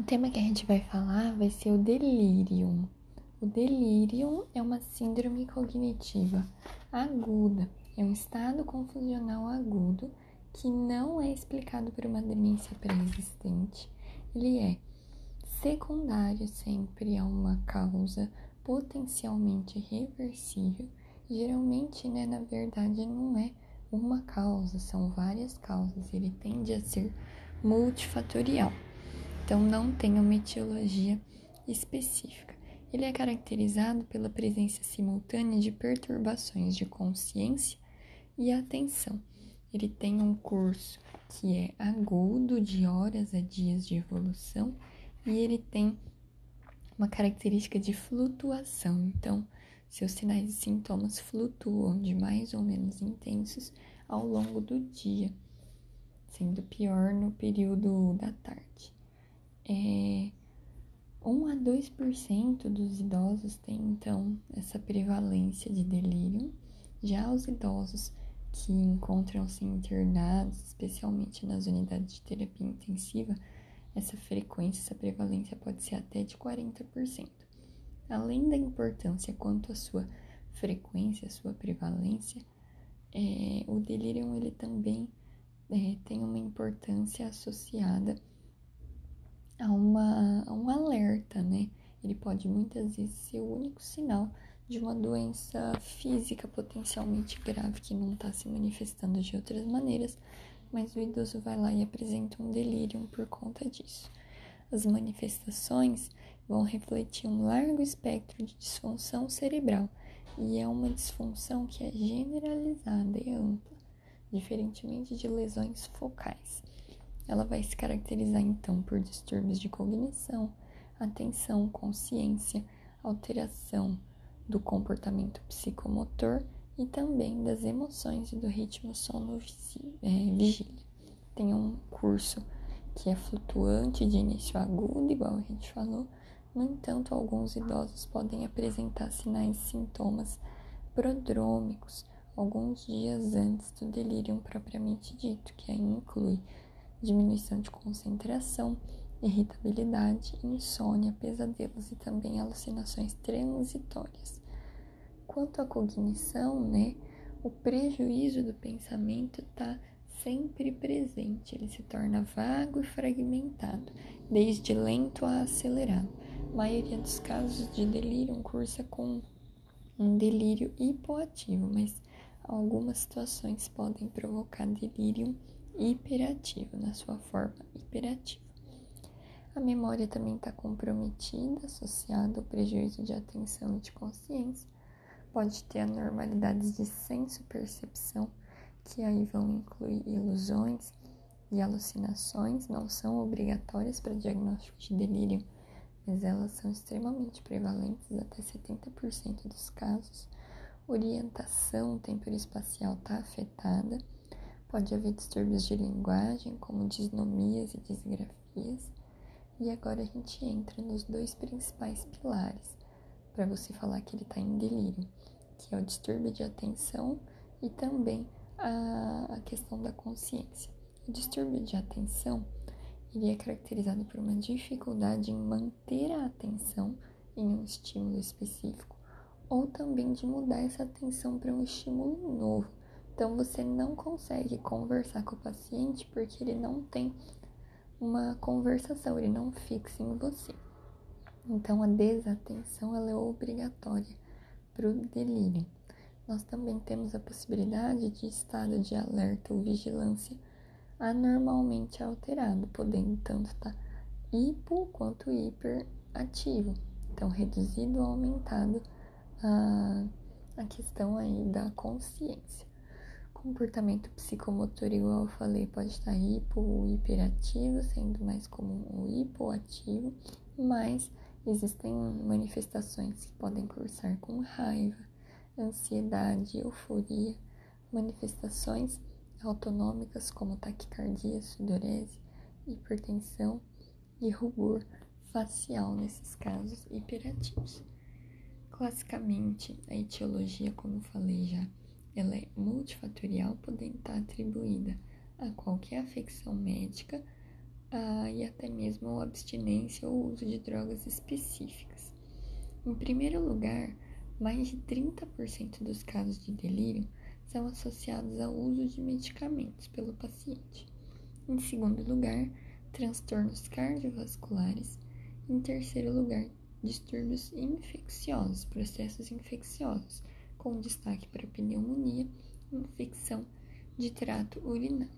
O tema que a gente vai falar vai ser o delírio. O delírio é uma síndrome cognitiva aguda, é um estado confusional agudo que não é explicado por uma demência pré-existente. Ele é secundário sempre a uma causa potencialmente reversível. Geralmente, né, na verdade, não é uma causa, são várias causas. Ele tende a ser multifatorial. Então, não tem uma etiologia específica. Ele é caracterizado pela presença simultânea de perturbações de consciência e atenção. Ele tem um curso que é agudo, de horas a dias de evolução, e ele tem uma característica de flutuação. Então, seus sinais e sintomas flutuam de mais ou menos intensos ao longo do dia, sendo pior no período da tarde. É, 1 a 2% dos idosos têm então essa prevalência de delírio. Já os idosos que encontram-se internados, especialmente nas unidades de terapia intensiva, essa frequência, essa prevalência pode ser até de 40%. Além da importância quanto à sua frequência, à sua prevalência, é, o delírio ele também é, tem uma importância associada a, uma, a um alerta, né? Ele pode muitas vezes ser o único sinal de uma doença física potencialmente grave que não está se manifestando de outras maneiras, mas o idoso vai lá e apresenta um delírio por conta disso. As manifestações vão refletir um largo espectro de disfunção cerebral e é uma disfunção que é generalizada e ampla, diferentemente de lesões focais. Ela vai se caracterizar então por distúrbios de cognição, atenção, consciência, alteração do comportamento psicomotor e também das emoções e do ritmo sono-vigília. É, Tem um curso que é flutuante de início agudo, igual a gente falou. No entanto, alguns idosos podem apresentar sinais e sintomas prodrômicos alguns dias antes do delírio propriamente dito, que aí inclui diminuição de concentração, irritabilidade, insônia, pesadelos e também alucinações transitórias. Quanto à cognição, né, o prejuízo do pensamento está sempre presente, ele se torna vago e fragmentado, desde lento a acelerado. A maioria dos casos de delírio cursa com um delírio hipoativo, mas algumas situações podem provocar delírio hiperativo, na sua forma hiperativa. A memória também está comprometida, associada ao prejuízo de atenção e de consciência pode ter anormalidades de senso-percepção, que aí vão incluir ilusões e alucinações, não são obrigatórias para diagnóstico de delírio, mas elas são extremamente prevalentes, até 70% dos casos. Orientação temporoespacial está afetada, pode haver distúrbios de linguagem, como disnomias e disgrafias. E agora a gente entra nos dois principais pilares para você falar que ele está em delírio, que é o distúrbio de atenção e também a, a questão da consciência. O distúrbio de atenção ele é caracterizado por uma dificuldade em manter a atenção em um estímulo específico ou também de mudar essa atenção para um estímulo novo. Então você não consegue conversar com o paciente porque ele não tem uma conversação, ele não fixa em você. Então, a desatenção ela é obrigatória para o delírio. Nós também temos a possibilidade de estado de alerta ou vigilância anormalmente alterado, podendo tanto estar tá hipo quanto hiperativo. Então, reduzido ou aumentado a, a questão aí da consciência. Comportamento psicomotor, igual eu falei, pode estar hipo ou hiperativo, sendo mais comum o hipoativo, mas Existem manifestações que podem cursar com raiva, ansiedade, euforia, manifestações autonômicas como taquicardia, sudorese, hipertensão e rubor facial nesses casos hiperativos. Classicamente, a etiologia, como falei já, ela é multifatorial, podendo estar atribuída a qualquer afecção médica e até mesmo abstinência ou uso de drogas específicas. Em primeiro lugar, mais de 30% dos casos de delírio são associados ao uso de medicamentos pelo paciente. Em segundo lugar, transtornos cardiovasculares. Em terceiro lugar, distúrbios infecciosos, processos infecciosos, com destaque para pneumonia e infecção de trato urinário.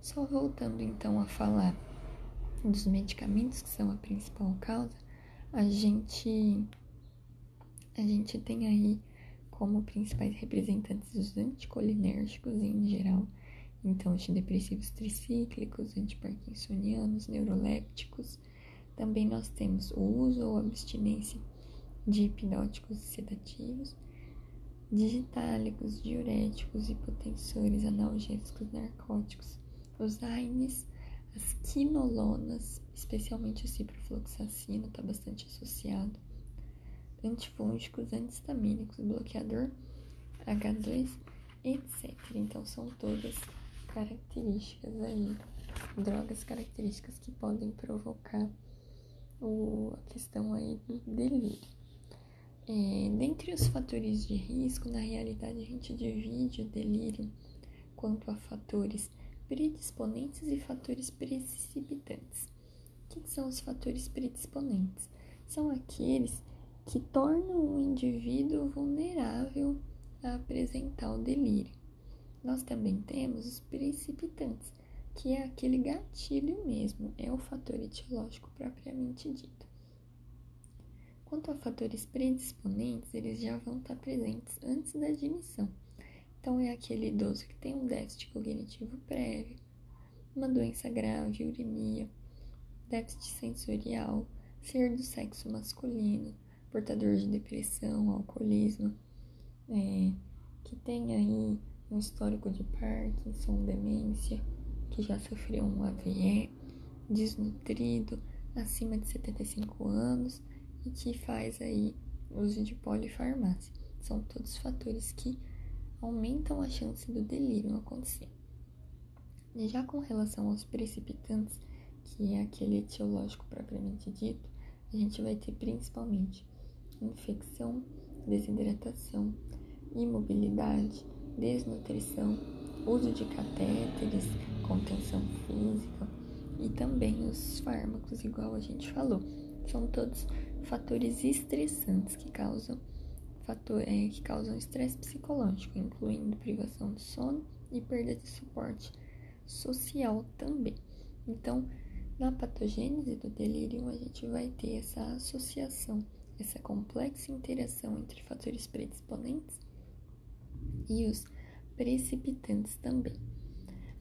Só voltando então a falar dos medicamentos que são a principal causa, a gente a gente tem aí como principais representantes os anticolinérgicos em geral, então antidepressivos tricíclicos, antiparkinsonianos, neurolépticos. Também nós temos o uso ou abstinência de hipnóticos e sedativos, digitálicos, diuréticos, hipotensores, analgésicos, narcóticos, os AINES, as quinolonas, especialmente o ciprofloxacino, está bastante associado, antifúngicos, antistamínicos, bloqueador H2, etc. Então são todas características aí, drogas características que podem provocar o, a questão aí do delírio. É, dentre os fatores de risco, na realidade a gente divide o delírio quanto a fatores predisponentes e fatores precipitantes. O que são os fatores predisponentes? São aqueles que tornam o indivíduo vulnerável a apresentar o delírio. Nós também temos os precipitantes, que é aquele gatilho mesmo, é o fator etiológico propriamente dito. Quanto a fatores predisponentes, eles já vão estar presentes antes da admissão. Então, é aquele idoso que tem um déficit cognitivo prévio, uma doença grave, uremia, déficit sensorial, ser do sexo masculino, portador de depressão, alcoolismo, é, que tem aí um histórico de Parkinson, demência, que já sofreu um AVE, desnutrido, acima de 75 anos e que faz aí uso de polifarmácia. São todos fatores que aumentam a chance do delírio acontecer. E já com relação aos precipitantes, que é aquele etiológico propriamente dito, a gente vai ter principalmente infecção, desidratação, imobilidade, desnutrição, uso de catéteres, contenção física e também os fármacos, igual a gente falou. São todos fatores estressantes que causam fator, é, que causam estresse psicológico, incluindo privação de sono e perda de suporte social também. Então, na patogênese do delírio, a gente vai ter essa associação essa complexa interação entre fatores predisponentes e os precipitantes também.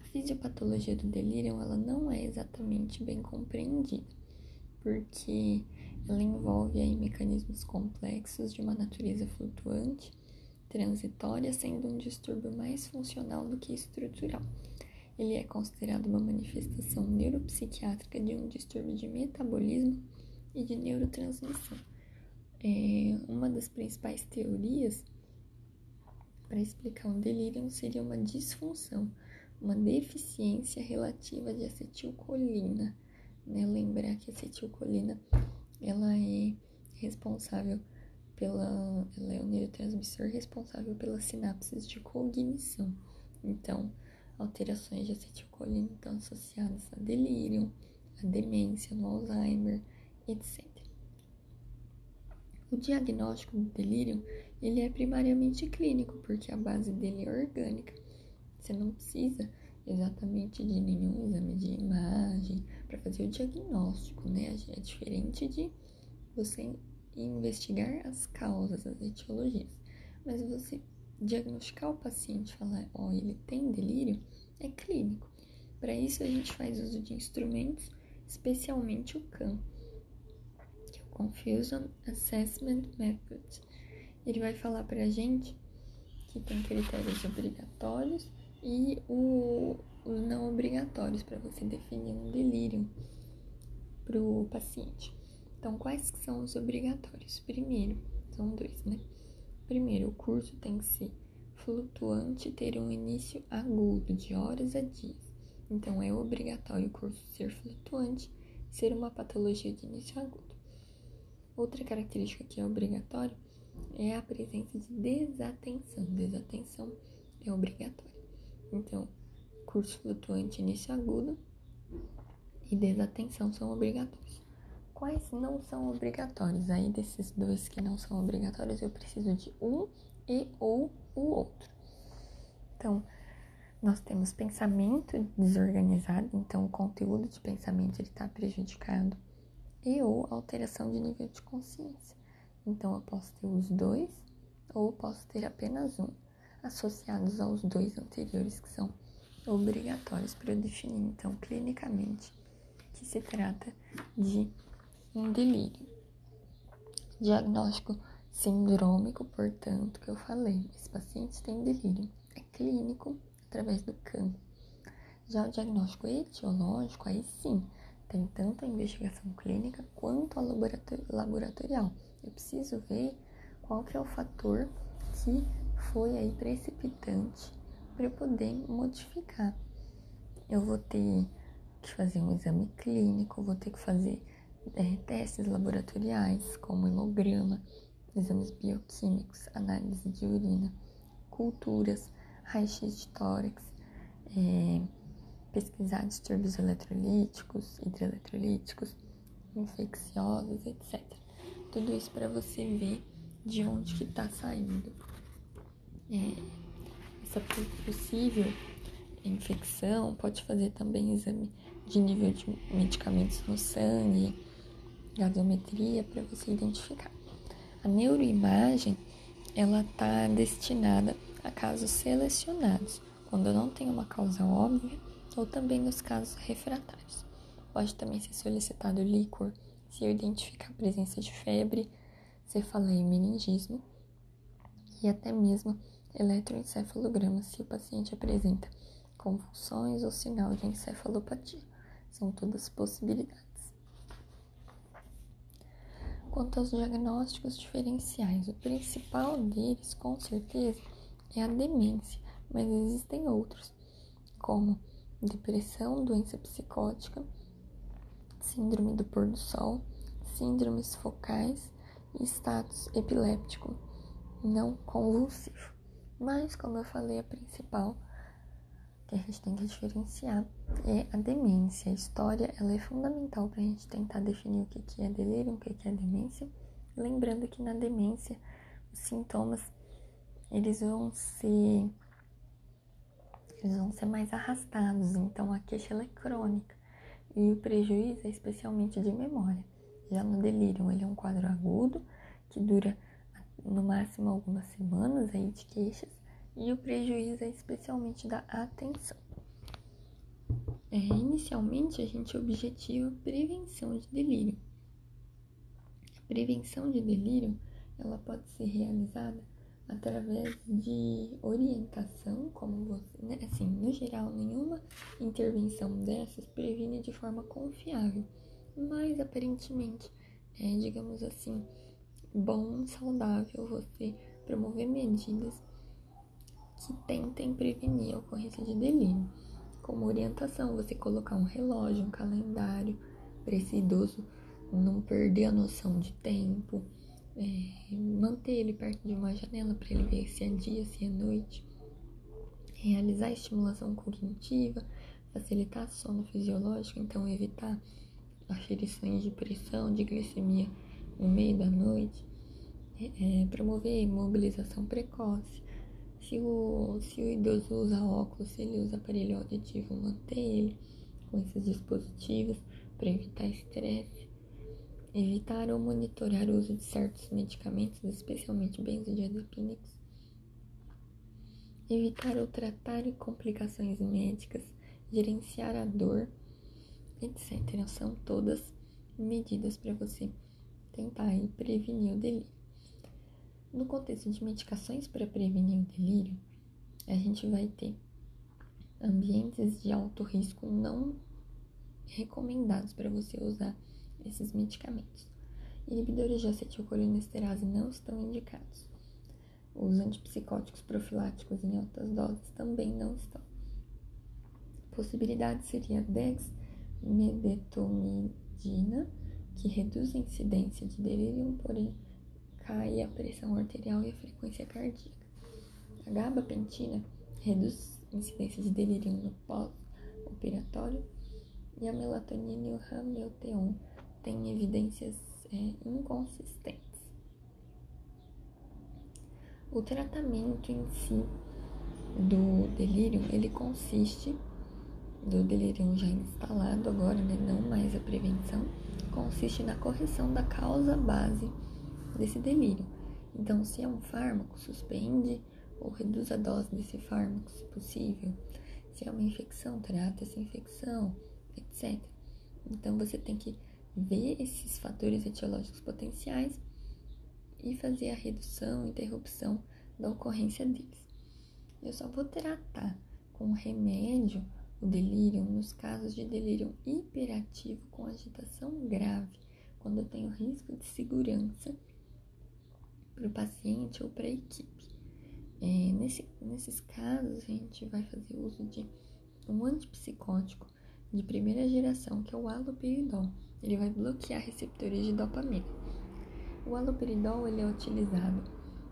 A fisiopatologia do delírio ela não é exatamente bem compreendida, porque ela envolve aí mecanismos complexos de uma natureza flutuante, transitória, sendo um distúrbio mais funcional do que estrutural. Ele é considerado uma manifestação neuropsiquiátrica de um distúrbio de metabolismo e de neurotransmissão é, uma das principais teorias para explicar um delírio seria uma disfunção, uma deficiência relativa de acetilcolina. Né? Lembrar que a acetilcolina ela é responsável pela. Ela é o neurotransmissor responsável pelas sinapses de cognição. Então, alterações de acetilcolina estão associadas a delírio, a demência, no Alzheimer, etc. O diagnóstico do delírio, ele é primariamente clínico, porque a base dele é orgânica. Você não precisa exatamente de nenhum exame de imagem para fazer o diagnóstico, né? É diferente de você investigar as causas, as etiologias. Mas você diagnosticar o paciente, falar, ó, oh, ele tem delírio, é clínico. Para isso a gente faz uso de instrumentos, especialmente o CAM Confusion Assessment Method. Ele vai falar para a gente que tem critérios obrigatórios e o, os não obrigatórios para você definir um delírio para o paciente. Então, quais são os obrigatórios? Primeiro, são dois, né? Primeiro, o curso tem que ser flutuante, ter um início agudo, de horas a dias. Então, é obrigatório o curso ser flutuante, ser uma patologia de início agudo. Outra característica que é obrigatória é a presença de desatenção. Desatenção é obrigatória. Então, curso flutuante início agudo e desatenção são obrigatórios. Quais não são obrigatórios? Aí desses dois que não são obrigatórios, eu preciso de um e ou o outro. Então, nós temos pensamento desorganizado, então o conteúdo de pensamento está prejudicado, e ou alteração de nível de consciência. Então, eu posso ter os dois ou posso ter apenas um, associados aos dois anteriores que são obrigatórios para eu definir, então, clinicamente, que se trata de um delírio. Diagnóstico sindrômico, portanto, que eu falei, esse paciente tem delírio. É clínico através do campo. Já o diagnóstico etiológico, aí sim, tem tanto a investigação clínica quanto a laboratorial. Eu preciso ver qual que é o fator que foi aí precipitante para eu poder modificar. Eu vou ter que fazer um exame clínico, vou ter que fazer é, testes laboratoriais, como hemograma, exames bioquímicos, análise de urina, culturas, raio-x de tórax, é, pesquisar distúrbios eletrolíticos, hidroeletrolíticos, infecciosos, etc. Tudo isso para você ver de onde que está saindo é, essa possível infecção. Pode fazer também exame de nível de medicamentos no sangue, gasometria para você identificar. A neuroimagem ela está destinada a casos selecionados, quando não tem uma causa óbvia, ou também nos casos refratários. Pode também ser solicitado líquor se eu identificar a presença de febre, cefaleia e meningismo, e até mesmo eletroencefalograma se o paciente apresenta convulsões ou sinal de encefalopatia. São todas possibilidades. Quanto aos diagnósticos diferenciais, o principal deles, com certeza, é a demência, mas existem outros, como depressão, doença psicótica, síndrome do pôr do sol, síndromes focais e status epiléptico não convulsivo. Mas, como eu falei, a principal que a gente tem que diferenciar é a demência. A história ela é fundamental para a gente tentar definir o que é delírio, o que é demência. Lembrando que na demência os sintomas eles vão ser eles vão ser mais arrastados, então a queixa é crônica e o prejuízo é especialmente de memória. Já no delírio, ele é um quadro agudo que dura no máximo algumas semanas aí de queixas e o prejuízo é especialmente da atenção. É, inicialmente a gente objetiva prevenção de delírio. A prevenção de delírio ela pode ser realizada através de orientação, como você, né? assim, no geral, nenhuma intervenção dessas previne de forma confiável, mas aparentemente, é, digamos assim, bom, saudável você promover medidas que tentem prevenir a ocorrência de delírio, como orientação, você colocar um relógio, um calendário para esse idoso não perder a noção de tempo é, manter ele perto de uma janela para ele ver se é dia, se é noite, realizar estimulação cognitiva, facilitar sono fisiológico, então evitar aferições de pressão, de glicemia no meio da noite, é, promover mobilização precoce. Se o, se o idoso usa óculos, se ele usa aparelho auditivo, manter ele com esses dispositivos para evitar estresse evitar ou monitorar o uso de certos medicamentos, especialmente benzodiazepínicos, evitar ou tratar complicações médicas, gerenciar a dor, etc. São todas medidas para você tentar prevenir o delírio. No contexto de medicações para prevenir o delírio, a gente vai ter ambientes de alto risco não recomendados para você usar esses medicamentos. Inibidores de acetilcolinesterase não estão indicados. Os antipsicóticos profiláticos em altas doses também não estão. possibilidade seria dexmedetomidina, que reduz a incidência de delírio, porém cai a pressão arterial e a frequência cardíaca. A gabapentina reduz a incidência de delírio no pós-operatório e a melatonina e o rameuteon têm evidências é, inconsistentes. O tratamento em si do delírio, ele consiste do delírio já instalado agora, né, não mais a prevenção, consiste na correção da causa base desse delírio. Então, se é um fármaco, suspende ou reduz a dose desse fármaco, se possível. Se é uma infecção, trata essa infecção, etc. Então, você tem que ver esses fatores etiológicos potenciais e fazer a redução, interrupção da ocorrência deles. Eu só vou tratar com remédio o delírio nos casos de delírio hiperativo com agitação grave, quando eu tenho risco de segurança para o paciente ou para a equipe. É, nesse, nesses casos, a gente vai fazer uso de um antipsicótico de primeira geração, que é o haloperidol. Ele vai bloquear receptores de dopamina. O haloperidol ele é utilizado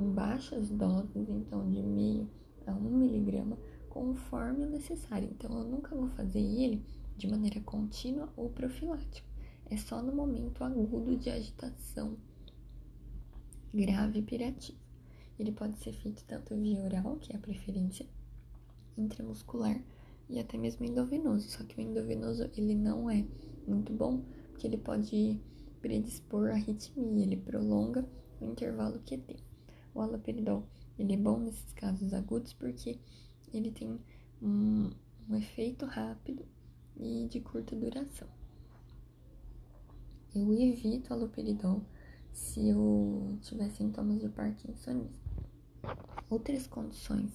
em baixas doses, então de meio a 1 miligrama, conforme o necessário. Então, eu nunca vou fazer ele de maneira contínua ou profilática. É só no momento agudo de agitação grave e hiperativa. Ele pode ser feito tanto via oral, que é a preferência, intramuscular e até mesmo endovenoso. Só que o endovenoso ele não é muito bom, porque ele pode predispor a arritmia, ele prolonga o intervalo QT. O haloperidol ele é bom nesses casos agudos porque ele tem um, um efeito rápido e de curta duração. Eu evito haloperidol se eu tiver sintomas de parkinsonismo. Outras condições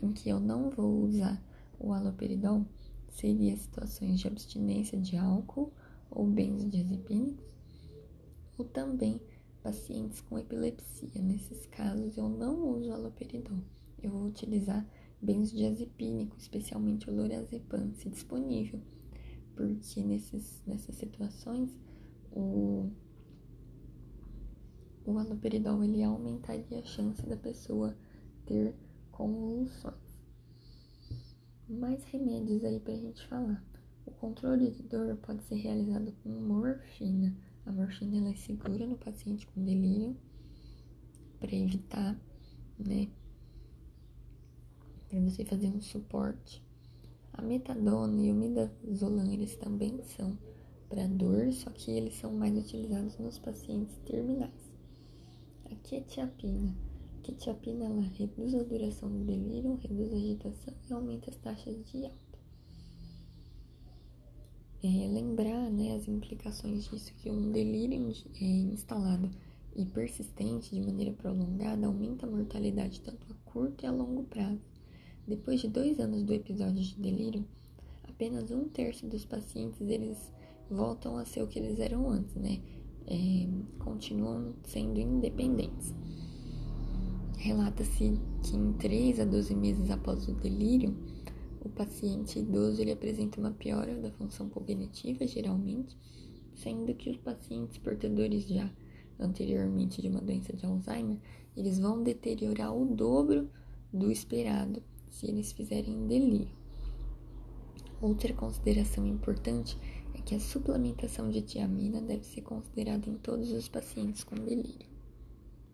em que eu não vou usar o haloperidol seria situações de abstinência de álcool ou benzodiazepínicos, ou também pacientes com epilepsia. Nesses casos, eu não uso haloperidol. Eu vou utilizar benzodiazepínico, especialmente o lorazepam, se disponível, porque nesses, nessas situações o, o haloperidol ele aumentaria a chance da pessoa ter convulsões. Mais remédios aí pra gente falar. O controle de dor pode ser realizado com morfina. A morfina ela é segura no paciente com delírio para evitar, né, para você fazer um suporte. A metadona e o midazolam, eles também são para dor, só que eles são mais utilizados nos pacientes terminais. A quetiapina. A quetiapina, ela reduz a duração do delírio, reduz a agitação e aumenta as taxas de alta. É, lembrar né, as implicações disso, que um delírio é, instalado e persistente de maneira prolongada aumenta a mortalidade tanto a curto e a longo prazo. Depois de dois anos do episódio de delírio, apenas um terço dos pacientes eles voltam a ser o que eles eram antes, né? É, continuam sendo independentes. Relata-se que em 3 a 12 meses após o delírio, o paciente idoso ele apresenta uma piora da função cognitiva, geralmente, sendo que os pacientes portadores já anteriormente de uma doença de Alzheimer, eles vão deteriorar o dobro do esperado se eles fizerem delírio. Outra consideração importante é que a suplementação de tiamina deve ser considerada em todos os pacientes com delírio.